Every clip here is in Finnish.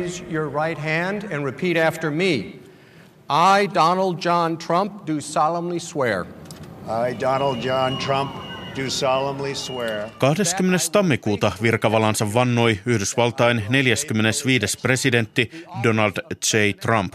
raise your right hand and repeat after me. I, Donald John Trump, do solemnly swear. I, Donald John Trump, do solemnly swear. 20. tammikuuta virkavalansa vannoi Yhdysvaltain 45. presidentti Donald J. Trump.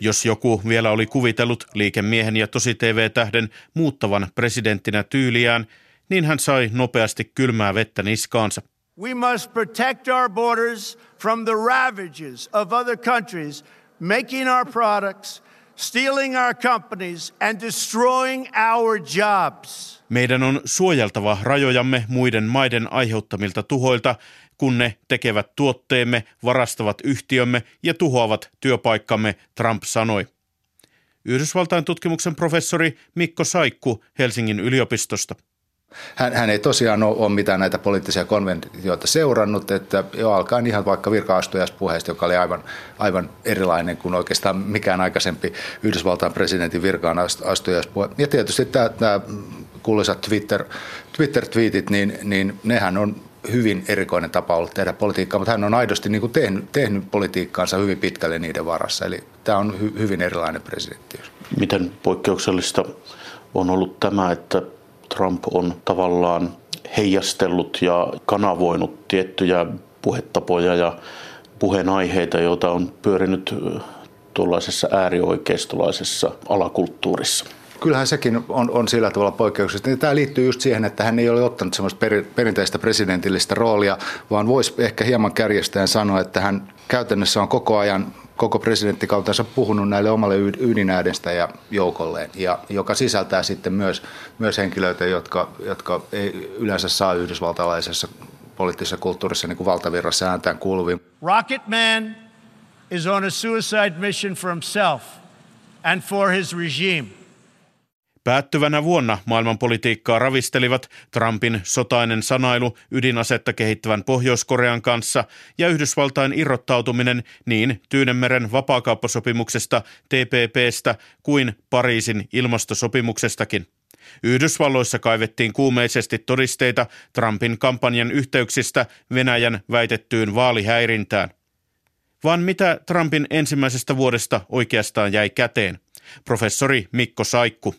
Jos joku vielä oli kuvitellut liikemiehen ja tosi TV-tähden muuttavan presidenttinä tyyliään, niin hän sai nopeasti kylmää vettä niskaansa. We must protect our borders from the ravages of other countries making our products, stealing our companies and destroying our jobs. Meidän on suojeltava rajojamme muiden maiden aiheuttamilta tuhoilta, kun ne tekevät tuotteemme, varastavat yhtiömme ja tuhoavat työpaikkamme, Trump sanoi. Yhdysvaltain tutkimuksen professori Mikko Saikku Helsingin yliopistosta. Hän, hän ei tosiaan ole, ole mitään näitä poliittisia konventioita seurannut, että jo alkaen ihan vaikka virka puheesta, joka oli aivan, aivan erilainen kuin oikeastaan mikään aikaisempi Yhdysvaltain presidentin virkaan astujaispuhe. Ja tietysti tämä, tämä kuuluisat Twitter, Twitter-tweetit, niin, niin nehän on hyvin erikoinen tapa ollut tehdä politiikkaa, mutta hän on aidosti niin kuin tehnyt, tehnyt politiikkaansa hyvin pitkälle niiden varassa. Eli tämä on hy, hyvin erilainen presidentti. Miten poikkeuksellista on ollut tämä, että Trump on tavallaan heijastellut ja kanavoinut tiettyjä puhetapoja ja puheenaiheita, joita on pyörinyt tuollaisessa äärioikeistolaisessa alakulttuurissa. Kyllähän sekin on, on sillä tavalla poikkeuksellista. Tämä liittyy just siihen, että hän ei ole ottanut semmoista per, perinteistä presidentillistä roolia, vaan voisi ehkä hieman kärjestäen sanoa, että hän käytännössä on koko ajan koko presidenttikautensa puhunut näille omalle ydinäädestä ja joukolleen, ja joka sisältää sitten myös, myös henkilöitä, jotka, jotka ei yleensä saa yhdysvaltalaisessa poliittisessa kulttuurissa niin kuin valtavirrassa ääntään kuuluviin. Rocket Man is on a suicide mission for himself and for his regime. Päättyvänä vuonna maailmanpolitiikkaa ravistelivat Trumpin sotainen sanailu ydinasetta kehittävän Pohjois-Korean kanssa ja Yhdysvaltain irrottautuminen niin Tyynemeren vapaakauppasopimuksesta TPPstä kuin Pariisin ilmastosopimuksestakin. Yhdysvalloissa kaivettiin kuumeisesti todisteita Trumpin kampanjan yhteyksistä Venäjän väitettyyn vaalihäirintään. Vaan mitä Trumpin ensimmäisestä vuodesta oikeastaan jäi käteen? Professori Mikko Saikku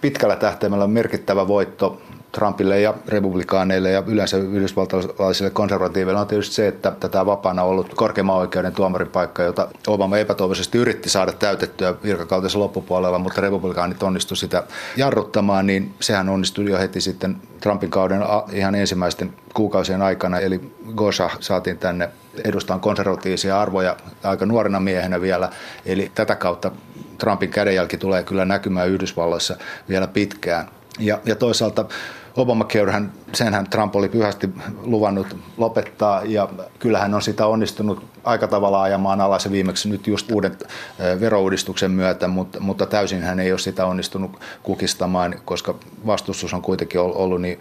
pitkällä tähtäimellä merkittävä voitto Trumpille ja republikaaneille ja yleensä yhdysvaltalaisille konservatiiveille on tietysti se, että tätä vapaana ollut korkeimman oikeuden tuomarin paikka, jota Obama epätoivoisesti yritti saada täytettyä virkakautensa loppupuolella, mutta republikaanit onnistu sitä jarruttamaan, niin sehän onnistui jo heti sitten Trumpin kauden ihan ensimmäisten kuukausien aikana, eli Gosha saatiin tänne edustaan konservatiivisia arvoja aika nuorena miehenä vielä, eli tätä kautta Trumpin kädenjälki tulee kyllä näkymään Yhdysvalloissa vielä pitkään. Ja, ja toisaalta Obamacare, senhän Trump oli pyhästi luvannut lopettaa ja kyllähän on sitä onnistunut aika tavalla ajamaan alas ja viimeksi nyt just uuden verouudistuksen myötä, mutta, mutta täysin hän ei ole sitä onnistunut kukistamaan, koska vastustus on kuitenkin ollut niin,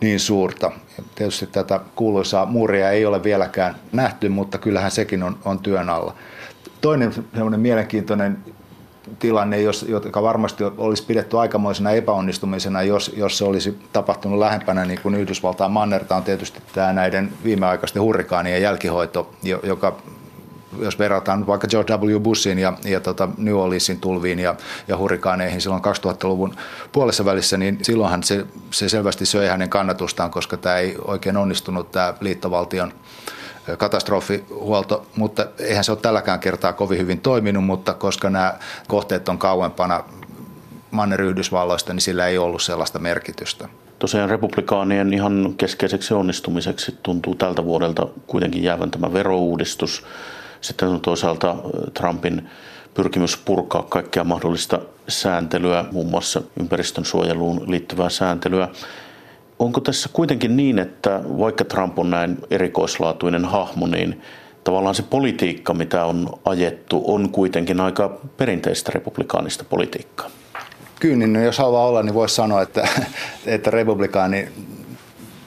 niin suurta. Ja tietysti tätä kuuluisaa muuria ei ole vieläkään nähty, mutta kyllähän sekin on, on työn alla. Toinen mielenkiintoinen tilanne, jos, joka varmasti olisi pidetty aikamoisena epäonnistumisena, jos, jos se olisi tapahtunut lähempänä niin kuin Yhdysvaltain mannerta, on tietysti tämä näiden viimeaikaisten hurrikaanien jälkihoito, joka jos verrataan vaikka George W. Bushin ja, ja tota New Orleansin tulviin ja, ja hurrikaaneihin silloin 2000-luvun puolessa välissä, niin silloinhan se, se selvästi söi hänen kannatustaan, koska tämä ei oikein onnistunut tämä liittovaltion katastrofihuolto, mutta eihän se ole tälläkään kertaa kovin hyvin toiminut, mutta koska nämä kohteet on kauempana Manner-Yhdysvalloista, niin sillä ei ollut sellaista merkitystä. Tosiaan republikaanien ihan keskeiseksi onnistumiseksi tuntuu tältä vuodelta kuitenkin jäävän tämä verouudistus. Sitten on toisaalta Trumpin pyrkimys purkaa kaikkea mahdollista sääntelyä, muun muassa ympäristön suojeluun liittyvää sääntelyä. Onko tässä kuitenkin niin, että vaikka Trump on näin erikoislaatuinen hahmo, niin tavallaan se politiikka, mitä on ajettu, on kuitenkin aika perinteistä republikaanista politiikkaa? Kyyninen, niin jos haluaa olla, niin voisi sanoa, että, että republikaani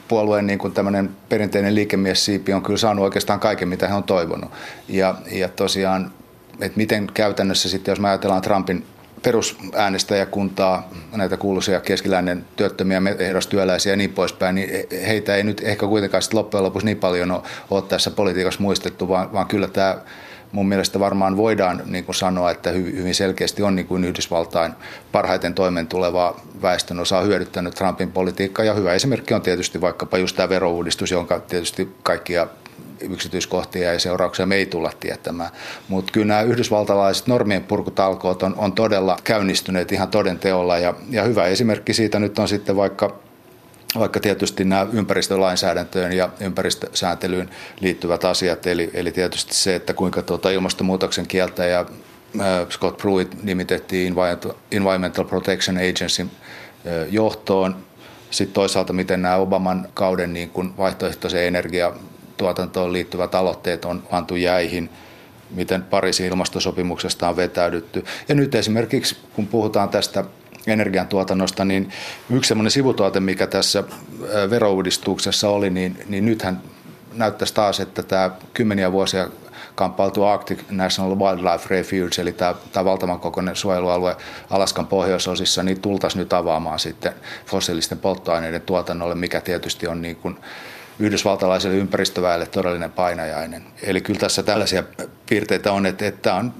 puolueen niin kuin tämmöinen perinteinen liikemiessiipi on kyllä saanut oikeastaan kaiken, mitä he on toivonut. Ja, ja tosiaan, että miten käytännössä sitten, jos me ajatellaan Trumpin perusäänestäjäkuntaa, näitä kuuluisia keskiläinen työttömiä, ehdostyöläisiä ja niin poispäin, niin heitä ei nyt ehkä kuitenkaan loppujen lopuksi niin paljon ole, tässä politiikassa muistettu, vaan, vaan kyllä tämä mun mielestä varmaan voidaan niin kuin sanoa, että hyvin selkeästi on niin kuin Yhdysvaltain parhaiten toimeentuleva väestön osa hyödyttänyt Trumpin politiikkaa. Ja hyvä esimerkki on tietysti vaikkapa just tämä verouudistus, jonka tietysti kaikkia yksityiskohtia ja seurauksia me ei tulla tietämään. Mutta kyllä nämä yhdysvaltalaiset normien purkutalkoot on, on todella käynnistyneet ihan toden teolla ja, ja hyvä esimerkki siitä nyt on sitten vaikka vaikka tietysti nämä ympäristölainsäädäntöön ja ympäristösääntelyyn liittyvät asiat, eli, eli tietysti se, että kuinka tuota ilmastonmuutoksen kieltäjä Scott Pruitt nimitettiin Environmental Protection Agency johtoon. Sitten toisaalta, miten nämä Obaman kauden niin kuin vaihtoehtoisen energiatuotantoon liittyvät aloitteet on pantu jäihin, miten Pariisin ilmastosopimuksesta on vetäydytty. Ja nyt esimerkiksi, kun puhutaan tästä energiantuotannosta, niin yksi semmoinen sivutuote, mikä tässä verouudistuksessa oli, niin, niin nythän näyttäisi taas, että tämä kymmeniä vuosia kamppailtu Arctic National Wildlife Refuge, eli tämä, tämä valtavan kokoinen suojelualue Alaskan pohjoisosissa, niin tultaisiin nyt avaamaan sitten fossiilisten polttoaineiden tuotannolle, mikä tietysti on niin kuin yhdysvaltalaiselle ympäristöväelle todellinen painajainen. Eli kyllä tässä tällaisia piirteitä on, että, että on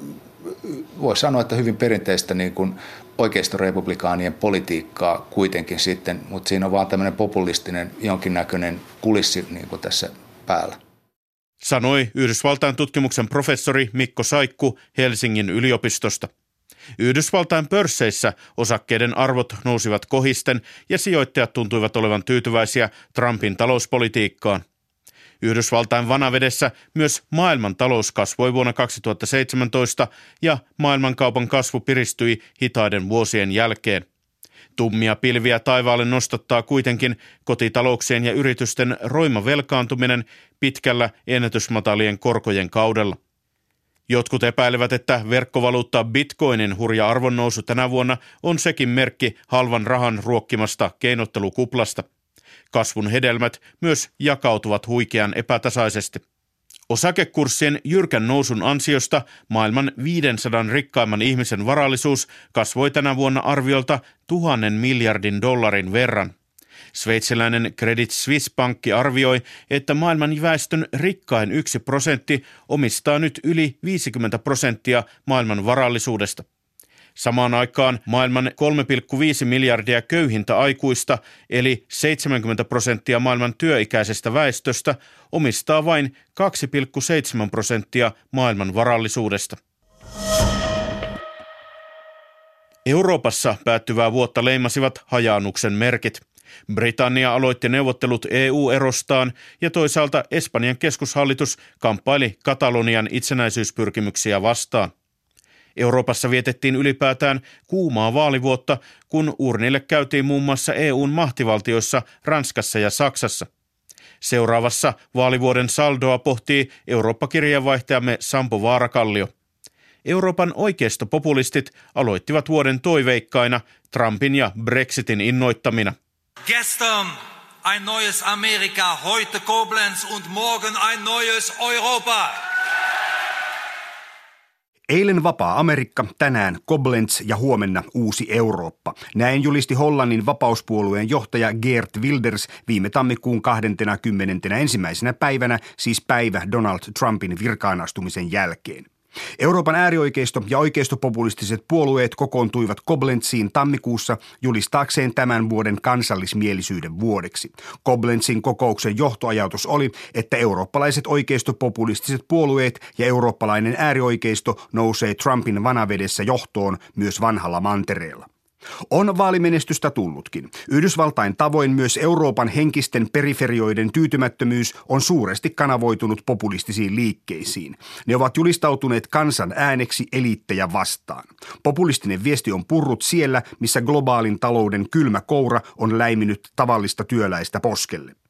voisi sanoa, että hyvin perinteistä niin kuin oikeistorepublikaanien politiikkaa kuitenkin sitten, mutta siinä on vaan tämmöinen populistinen jonkinnäköinen kulissi niin kuin tässä päällä. Sanoi Yhdysvaltain tutkimuksen professori Mikko Saikku Helsingin yliopistosta. Yhdysvaltain pörsseissä osakkeiden arvot nousivat kohisten ja sijoittajat tuntuivat olevan tyytyväisiä Trumpin talouspolitiikkaan – Yhdysvaltain vanavedessä myös maailman talous kasvoi vuonna 2017 ja maailmankaupan kasvu piristyi hitaiden vuosien jälkeen. Tummia pilviä taivaalle nostattaa kuitenkin kotitalouksien ja yritysten roima velkaantuminen pitkällä ennätysmatalien korkojen kaudella. Jotkut epäilevät, että verkkovaluutta bitcoinin hurja arvonnousu tänä vuonna on sekin merkki halvan rahan ruokkimasta keinottelukuplasta – Kasvun hedelmät myös jakautuvat huikean epätasaisesti. Osakekurssien jyrkän nousun ansiosta maailman 500 rikkaimman ihmisen varallisuus kasvoi tänä vuonna arviolta tuhannen miljardin dollarin verran. Sveitsiläinen Credit Suisse-pankki arvioi, että maailman väestön rikkain yksi prosentti omistaa nyt yli 50 prosenttia maailman varallisuudesta – Samaan aikaan maailman 3,5 miljardia köyhintä aikuista, eli 70 prosenttia maailman työikäisestä väestöstä, omistaa vain 2,7 prosenttia maailman varallisuudesta. Euroopassa päättyvää vuotta leimasivat hajaannuksen merkit. Britannia aloitti neuvottelut EU-erostaan ja toisaalta Espanjan keskushallitus kamppaili Katalonian itsenäisyyspyrkimyksiä vastaan. Euroopassa vietettiin ylipäätään kuumaa vaalivuotta, kun urnille käytiin muun muassa EUn mahtivaltioissa Ranskassa ja Saksassa. Seuraavassa vaalivuoden saldoa pohtii Eurooppa-kirjeenvaihtajamme Sampo Vaarakallio. Euroopan oikeistopopulistit aloittivat vuoden toiveikkaina Trumpin ja Brexitin innoittamina. Gestern ein neues Amerika, heute Koblenz und morgen ein neues Europa. Eilen vapaa Amerikka, tänään Koblenz ja huomenna uusi Eurooppa. Näin julisti Hollannin vapauspuolueen johtaja Geert Wilders viime tammikuun 20. ensimmäisenä päivänä, siis päivä Donald Trumpin virkaanastumisen jälkeen. Euroopan äärioikeisto ja oikeistopopulistiset puolueet kokoontuivat Koblentsiin tammikuussa julistaakseen tämän vuoden kansallismielisyyden vuodeksi. Koblentsin kokouksen johtoajatus oli, että eurooppalaiset oikeistopopulistiset puolueet ja eurooppalainen äärioikeisto nousee Trumpin vanavedessä johtoon myös vanhalla mantereella. On vaalimenestystä tullutkin. Yhdysvaltain tavoin myös Euroopan henkisten periferioiden tyytymättömyys on suuresti kanavoitunut populistisiin liikkeisiin. Ne ovat julistautuneet kansan ääneksi eliittejä vastaan. Populistinen viesti on purrut siellä, missä globaalin talouden kylmä koura on läiminyt tavallista työläistä poskelle.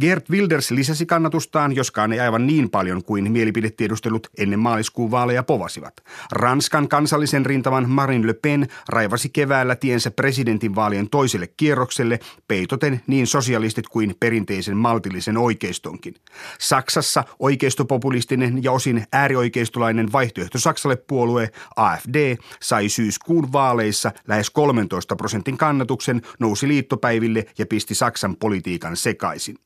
Gert Wilders lisäsi kannatustaan, joskaan ei aivan niin paljon kuin mielipidetiedustelut ennen maaliskuun vaaleja povasivat. Ranskan kansallisen rintaman Marine Le Pen raivasi keväällä tiensä presidentinvaalien toiselle kierrokselle, peitoten niin sosialistit kuin perinteisen maltillisen oikeistonkin. Saksassa oikeistopopulistinen ja osin äärioikeistolainen vaihtoehto Saksalle puolue AFD sai syyskuun vaaleissa lähes 13 prosentin kannatuksen, nousi liittopäiville ja pisti Saksan politiikan sekaisin.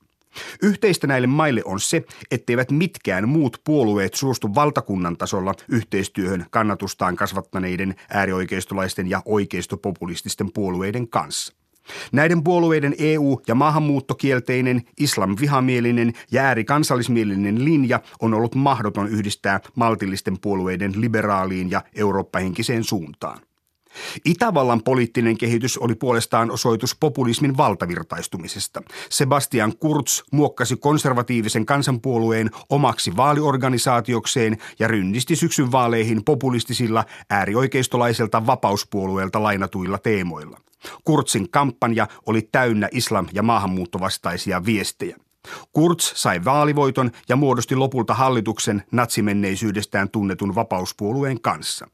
Yhteistä näille maille on se, etteivät mitkään muut puolueet suostu valtakunnan tasolla yhteistyöhön kannatustaan kasvattaneiden äärioikeistolaisten ja oikeistopopulististen puolueiden kanssa. Näiden puolueiden EU- ja maahanmuuttokielteinen, islamvihamielinen ja äärikansallismielinen linja on ollut mahdoton yhdistää maltillisten puolueiden liberaaliin ja eurooppahenkiseen suuntaan. Itävallan poliittinen kehitys oli puolestaan osoitus populismin valtavirtaistumisesta. Sebastian Kurz muokkasi konservatiivisen kansanpuolueen omaksi vaaliorganisaatiokseen ja rynnisti syksyn vaaleihin populistisilla äärioikeistolaiselta vapauspuolueelta lainatuilla teemoilla. Kurzin kampanja oli täynnä islam- ja maahanmuuttovastaisia viestejä. Kurz sai vaalivoiton ja muodosti lopulta hallituksen natsimenneisyydestään tunnetun vapauspuolueen kanssa.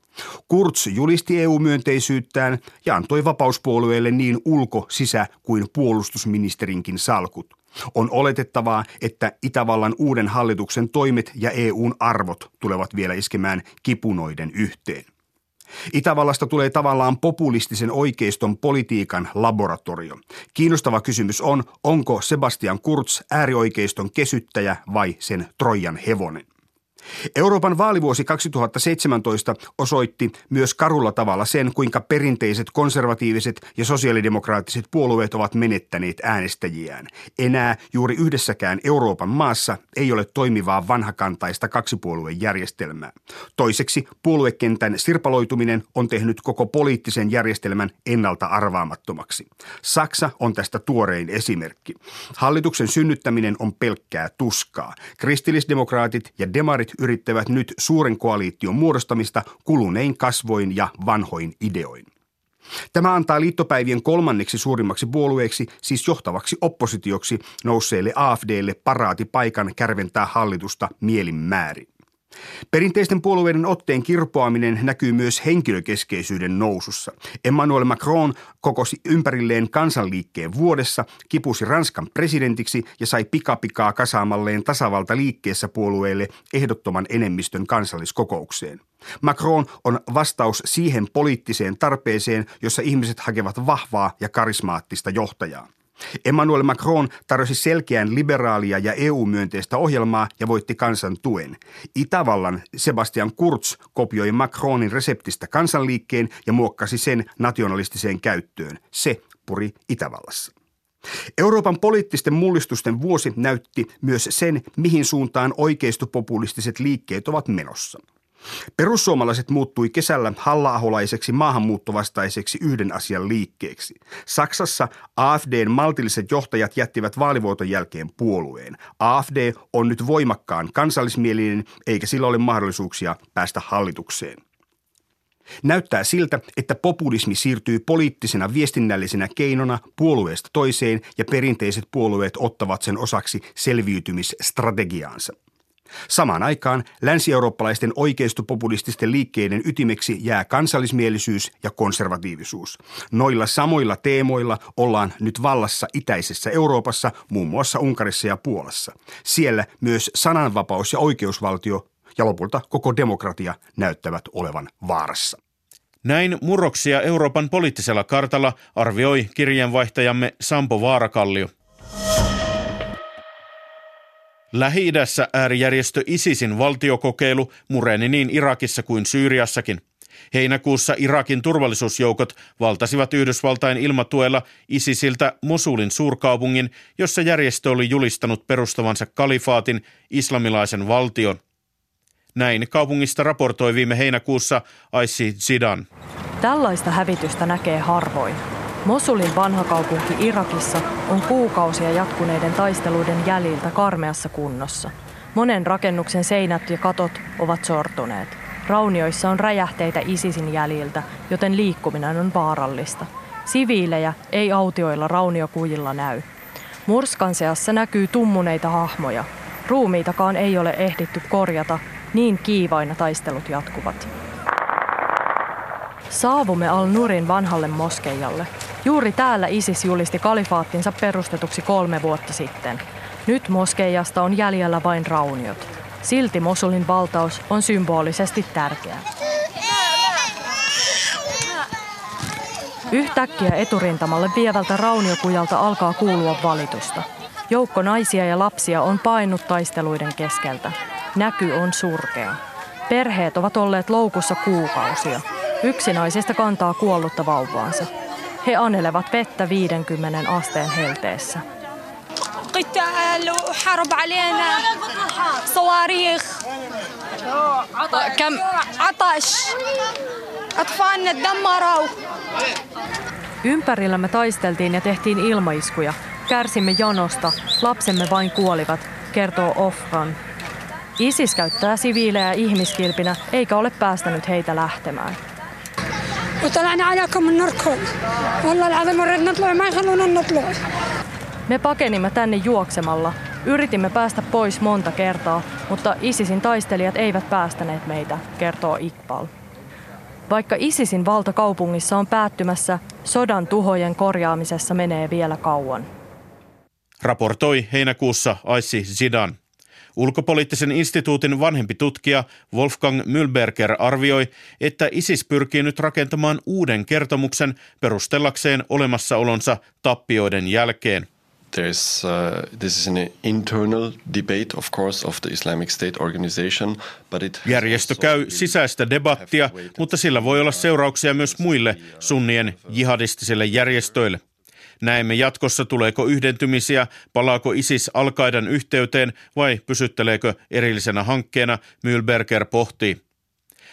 Kurz julisti EU-myönteisyyttään ja antoi vapauspuolueelle niin ulko-, sisä- kuin puolustusministerinkin salkut. On oletettavaa, että Itävallan uuden hallituksen toimet ja EUn arvot tulevat vielä iskemään kipunoiden yhteen. Itävallasta tulee tavallaan populistisen oikeiston politiikan laboratorio. Kiinnostava kysymys on, onko Sebastian Kurz äärioikeiston kesyttäjä vai sen Trojan hevonen. Euroopan vaalivuosi 2017 osoitti myös karulla tavalla sen, kuinka perinteiset konservatiiviset ja sosiaalidemokraattiset puolueet ovat menettäneet äänestäjiään. Enää juuri yhdessäkään Euroopan maassa ei ole toimivaa vanhakantaista kaksipuoluejärjestelmää. Toiseksi puoluekentän sirpaloituminen on tehnyt koko poliittisen järjestelmän ennalta arvaamattomaksi. Saksa on tästä tuorein esimerkki. Hallituksen synnyttäminen on pelkkää tuskaa. Kristillisdemokraatit ja demarit yrittävät nyt suuren koalition muodostamista kulunein kasvoin ja vanhoin ideoin. Tämä antaa liittopäivien kolmanneksi suurimmaksi puolueeksi, siis johtavaksi oppositioksi, nousseelle AFDlle paraati paikan kärventää hallitusta mielin määrin. Perinteisten puolueiden otteen kirpoaminen näkyy myös henkilökeskeisyyden nousussa. Emmanuel Macron kokosi ympärilleen kansanliikkeen vuodessa, kipusi Ranskan presidentiksi ja sai pikapikaa kasaamalleen tasavalta liikkeessä puolueelle ehdottoman enemmistön kansalliskokoukseen. Macron on vastaus siihen poliittiseen tarpeeseen, jossa ihmiset hakevat vahvaa ja karismaattista johtajaa. Emmanuel Macron tarjosi selkeän liberaalia ja EU-myönteistä ohjelmaa ja voitti kansan tuen. Itävallan Sebastian Kurz kopioi Macronin reseptistä kansanliikkeen ja muokkasi sen nationalistiseen käyttöön. Se puri Itävallassa. Euroopan poliittisten mullistusten vuosi näytti myös sen, mihin suuntaan oikeistopopulistiset liikkeet ovat menossa – Perussuomalaiset muuttui kesällä halla-aholaiseksi maahanmuuttovastaiseksi yhden asian liikkeeksi. Saksassa AFDn maltilliset johtajat jättivät vaalivuoton jälkeen puolueen. AFD on nyt voimakkaan kansallismielinen eikä sillä ole mahdollisuuksia päästä hallitukseen. Näyttää siltä, että populismi siirtyy poliittisena viestinnällisenä keinona puolueesta toiseen ja perinteiset puolueet ottavat sen osaksi selviytymisstrategiaansa. Samaan aikaan länsi-eurooppalaisten oikeistopopulististen liikkeiden ytimeksi jää kansallismielisyys ja konservatiivisuus. Noilla samoilla teemoilla ollaan nyt vallassa itäisessä Euroopassa, muun muassa Unkarissa ja Puolassa. Siellä myös sananvapaus ja oikeusvaltio ja lopulta koko demokratia näyttävät olevan vaarassa. Näin murroksia Euroopan poliittisella kartalla arvioi kirjanvaihtajamme Sampo Vaarakallio. Lähi-idässä äärijärjestö ISISin valtiokokeilu mureni niin Irakissa kuin Syyriassakin. Heinäkuussa Irakin turvallisuusjoukot valtasivat Yhdysvaltain ilmatuella ISISiltä Mosulin suurkaupungin, jossa järjestö oli julistanut perustavansa kalifaatin islamilaisen valtion. Näin kaupungista raportoi viime heinäkuussa Aissi Zidan. Tällaista hävitystä näkee harvoin. Mosulin vanha kaupunki Irakissa on kuukausia jatkuneiden taisteluiden jäljiltä karmeassa kunnossa. Monen rakennuksen seinät ja katot ovat sortuneet. Raunioissa on räjähteitä ISISin jäljiltä, joten liikkuminen on vaarallista. Siviilejä ei autioilla rauniokujilla näy. Murskan seassa näkyy tummuneita hahmoja. Ruumiitakaan ei ole ehditty korjata, niin kiivaina taistelut jatkuvat. Saavumme Al-Nurin vanhalle moskeijalle. Juuri täällä ISIS julisti kalifaattinsa perustetuksi kolme vuotta sitten. Nyt moskeijasta on jäljellä vain rauniot. Silti Mosulin valtaus on symbolisesti tärkeä. Yhtäkkiä eturintamalle vievältä rauniokujalta alkaa kuulua valitusta. Joukko naisia ja lapsia on painut taisteluiden keskeltä. Näky on surkea. Perheet ovat olleet loukussa kuukausia. Yksi naisista kantaa kuollutta vauvaansa. He anelevat vettä 50 asteen helteessä. Ympärillämme taisteltiin ja tehtiin ilmaiskuja. Kärsimme janosta, lapsemme vain kuolivat, kertoo Ofran. ISIS käyttää siviilejä ihmiskilpinä eikä ole päästänyt heitä lähtemään. Me pakenimme tänne juoksemalla. Yritimme päästä pois monta kertaa, mutta ISISin taistelijat eivät päästäneet meitä, kertoo Iqbal. Vaikka ISISin valta kaupungissa on päättymässä, sodan tuhojen korjaamisessa menee vielä kauan. Raportoi heinäkuussa Aissi Zidan. Ulkopoliittisen instituutin vanhempi tutkija Wolfgang Mühlberger arvioi, että ISIS pyrkii nyt rakentamaan uuden kertomuksen perustellakseen olemassaolonsa tappioiden jälkeen. There's, uh, this is an internal debate, of course, of the Islamic State organization, but it Järjestö käy sisäistä debattia, mutta sillä voi olla seurauksia myös muille sunnien jihadistisille järjestöille. Näemme jatkossa, tuleeko yhdentymisiä, palaako ISIS alkaidan yhteyteen vai pysytteleekö erillisenä hankkeena, Mühlberger pohtii.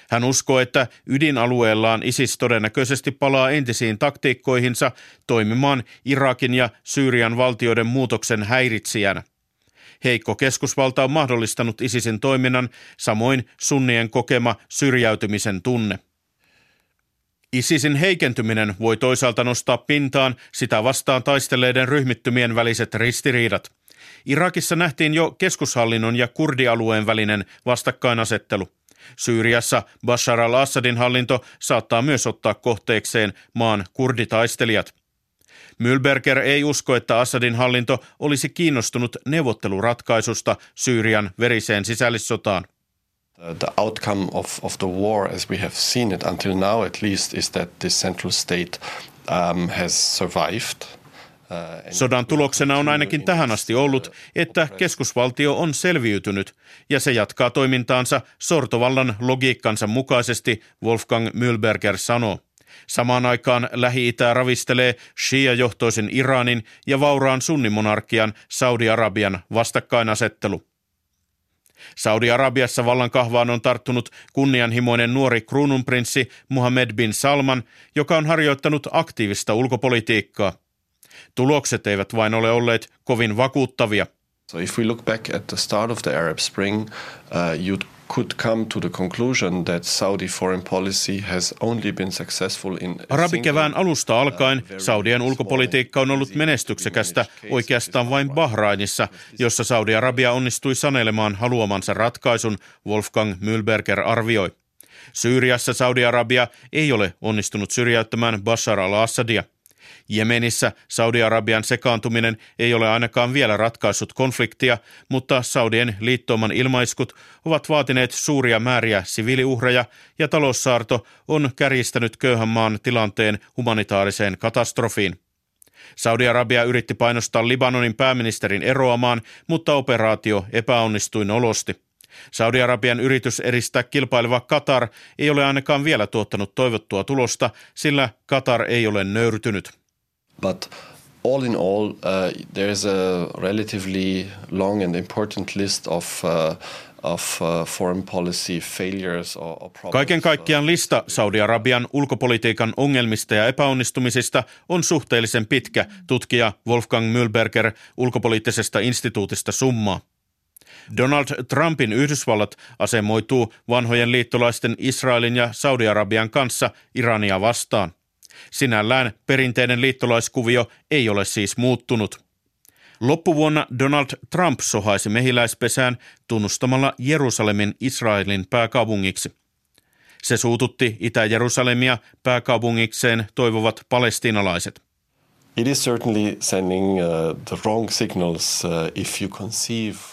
Hän uskoo, että ydinalueellaan ISIS todennäköisesti palaa entisiin taktiikkoihinsa toimimaan Irakin ja Syyrian valtioiden muutoksen häiritsijänä. Heikko keskusvalta on mahdollistanut ISISin toiminnan, samoin sunnien kokema syrjäytymisen tunne. ISISin heikentyminen voi toisaalta nostaa pintaan sitä vastaan taistelleiden ryhmittymien väliset ristiriidat. Irakissa nähtiin jo keskushallinnon ja kurdialueen välinen vastakkainasettelu. Syyriassa Bashar al-Assadin hallinto saattaa myös ottaa kohteekseen maan kurditaistelijat. Mühlberger ei usko, että Assadin hallinto olisi kiinnostunut neuvotteluratkaisusta Syyrian veriseen sisällissotaan. The outcome of, of the war, as we have seen it until now at least, is that the central state um, has survived. Uh, Sodan tuloksena on ainakin tähän asti ollut, että keskusvaltio on selviytynyt ja se jatkaa toimintaansa sortovallan logiikkansa mukaisesti, Wolfgang Mühlberger sanoo. Samaan aikaan Lähi-Itä ravistelee Shia-johtoisen Iranin ja vauraan sunnimonarkian Saudi-Arabian vastakkainasettelu. Saudi-Arabiassa vallankahvaan on tarttunut kunnianhimoinen nuori kruununprinssi Mohammed bin Salman, joka on harjoittanut aktiivista ulkopolitiikkaa. Tulokset eivät vain ole olleet kovin vakuuttavia. So if we look back at the start of the Arab Spring, uh, you'd could come to the conclusion that Saudi foreign policy has only been successful in Arabikevään alusta uh, alkaen Saudien ulkopolitiikka on ollut menestyksekästä oikeastaan vain Bahrainissa, jossa Saudi-Arabia onnistui sanelemaan haluamansa ratkaisun, Wolfgang Mühlberger arvioi. Syyriassa Saudi-Arabia ei ole onnistunut syrjäyttämään Bashar al-Assadia – Jemenissä Saudi-Arabian sekaantuminen ei ole ainakaan vielä ratkaissut konfliktia, mutta Saudien liittooman ilmaiskut ovat vaatineet suuria määriä siviiliuhreja ja taloussaarto on kärjistänyt köyhän maan tilanteen humanitaariseen katastrofiin. Saudi-Arabia yritti painostaa Libanonin pääministerin eroamaan, mutta operaatio epäonnistui nolosti. Saudi-Arabian yritys eristää kilpaileva Qatar ei ole ainakaan vielä tuottanut toivottua tulosta, sillä Qatar ei ole nöyrtynyt. But all in all, uh, there's a relatively long and important list of uh, uh. Kaiken kaikkiaan lista Saudi-Arabian ulkopolitiikan ongelmista ja epäonnistumisista on suhteellisen pitkä, tutkija Wolfgang Mühlberger ulkopoliittisesta instituutista summaa. Donald Trumpin Yhdysvallat asemoituu vanhojen liittolaisten Israelin ja Saudi-Arabian kanssa Irania vastaan. Sinällään perinteinen liittolaiskuvio ei ole siis muuttunut. Loppuvuonna Donald Trump sohaisi mehiläispesään tunnustamalla Jerusalemin Israelin pääkaupungiksi. Se suututti Itä-Jerusalemia pääkaupungikseen toivovat palestiinalaiset.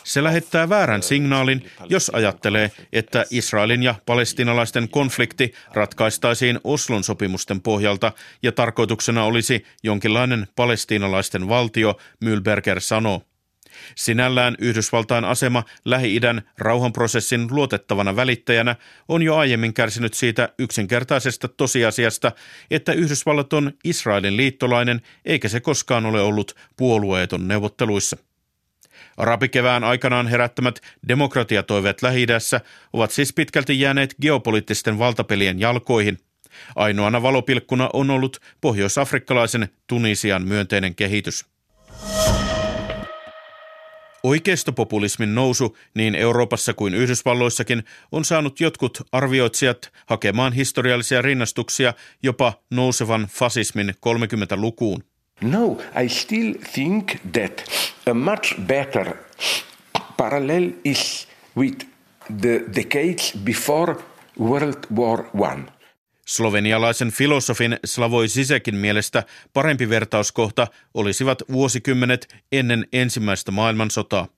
Se lähettää väärän signaalin, jos ajattelee, että Israelin ja palestinalaisten konflikti ratkaistaisiin Oslon sopimusten pohjalta ja tarkoituksena olisi jonkinlainen palestinalaisten valtio, Mühlberger sanoo. Sinällään Yhdysvaltain asema Lähi-idän rauhanprosessin luotettavana välittäjänä on jo aiemmin kärsinyt siitä yksinkertaisesta tosiasiasta, että Yhdysvallat on Israelin liittolainen eikä se koskaan ole ollut puolueeton neuvotteluissa. Arabikevään aikanaan herättämät demokratiatoiveet lähi ovat siis pitkälti jääneet geopoliittisten valtapelien jalkoihin. Ainoana valopilkkuna on ollut pohjoisafrikkalaisen Tunisian myönteinen kehitys. Oikeistopopulismin nousu niin Euroopassa kuin Yhdysvalloissakin on saanut jotkut arvioitsijat hakemaan historiallisia rinnastuksia jopa nousevan fasismin 30-lukuun. No, I still think that a much better parallel is with the decades before World War One. Slovenialaisen filosofin Slavoj Sisekin mielestä parempi vertauskohta olisivat vuosikymmenet ennen ensimmäistä maailmansotaa.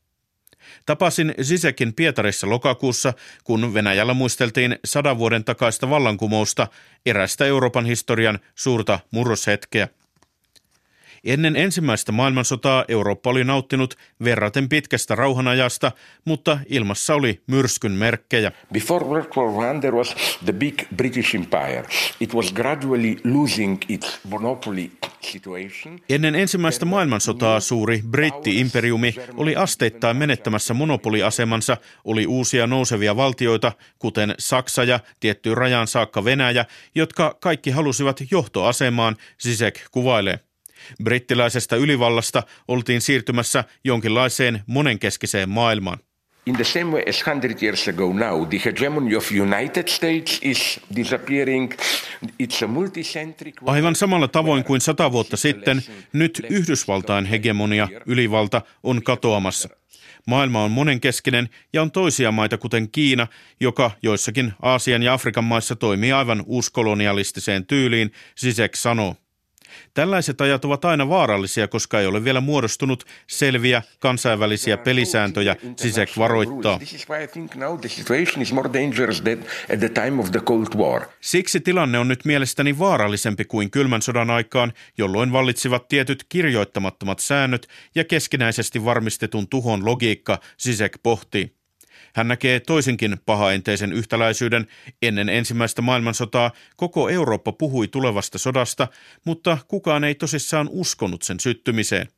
Tapasin Sisekin Pietarissa lokakuussa, kun Venäjällä muisteltiin sadan vuoden takaista vallankumousta, erästä Euroopan historian suurta murroshetkeä – Ennen ensimmäistä maailmansotaa Eurooppa oli nauttinut verraten pitkästä rauhanajasta, mutta ilmassa oli myrskyn merkkejä. Before World War I there was the big British Empire. It was gradually losing its monopoly situation. Ennen ensimmäistä maailmansotaa suuri britti-imperiumi oli asteittain menettämässä monopoliasemansa, oli uusia nousevia valtioita, kuten Saksa ja tiettyyn rajan saakka Venäjä, jotka kaikki halusivat johtoasemaan, Sisek kuvailee. Brittiläisestä ylivallasta oltiin siirtymässä jonkinlaiseen monenkeskiseen maailmaan. In the same way as 100 years ago now, the hegemony of United States is disappearing. It's a multicentric... Aivan samalla tavoin kuin sata vuotta sitten, nyt Yhdysvaltain hegemonia, ylivalta, on katoamassa. Maailma on monenkeskinen ja on toisia maita kuten Kiina, joka joissakin Aasian ja Afrikan maissa toimii aivan uuskolonialistiseen tyyliin, Zizek sanoo. Tällaiset ajat ovat aina vaarallisia, koska ei ole vielä muodostunut selviä kansainvälisiä pelisääntöjä, Sisek varoittaa. Siksi tilanne on nyt mielestäni vaarallisempi kuin kylmän sodan aikaan, jolloin vallitsivat tietyt kirjoittamattomat säännöt ja keskinäisesti varmistetun tuhon logiikka, Sisek pohtii. Hän näkee toisenkin pahaenteisen yhtäläisyyden. Ennen ensimmäistä maailmansotaa koko Eurooppa puhui tulevasta sodasta, mutta kukaan ei tosissaan uskonut sen syttymiseen.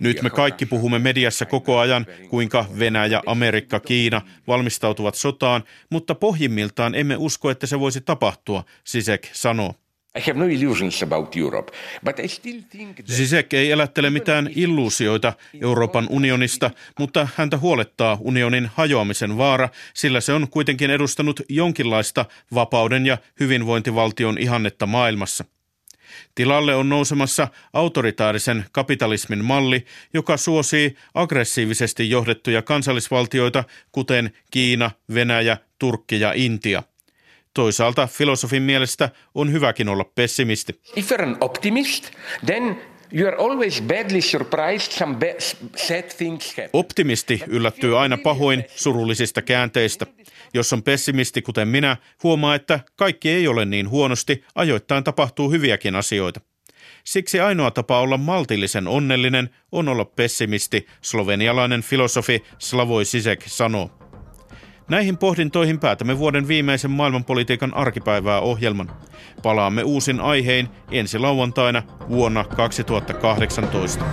Nyt me kaikki puhumme mediassa koko ajan, kuinka Venäjä, Amerikka, Kiina valmistautuvat sotaan, mutta pohjimmiltaan emme usko, että se voisi tapahtua, Sisek sanoo. No. Zizek ei elättele mitään illuusioita Euroopan unionista, mutta häntä huolettaa unionin hajoamisen vaara, sillä se on kuitenkin edustanut jonkinlaista vapauden ja hyvinvointivaltion ihannetta maailmassa. Tilalle on nousemassa autoritaarisen kapitalismin malli, joka suosii aggressiivisesti johdettuja kansallisvaltioita, kuten Kiina, Venäjä, Turkki ja Intia. Toisaalta filosofin mielestä on hyväkin olla pessimisti. If you're an optimist, then You are always badly surprised some sad things happen. Optimisti yllättyy aina pahoin surullisista käänteistä. Jos on pessimisti kuten minä, huomaa, että kaikki ei ole niin huonosti, ajoittain tapahtuu hyviäkin asioita. Siksi ainoa tapa olla maltillisen onnellinen on olla pessimisti, slovenialainen filosofi Slavoj Sisek sanoo. Näihin pohdintoihin päätämme vuoden viimeisen maailmanpolitiikan arkipäivää ohjelman. Palaamme uusin aihein ensi lauantaina vuonna 2018.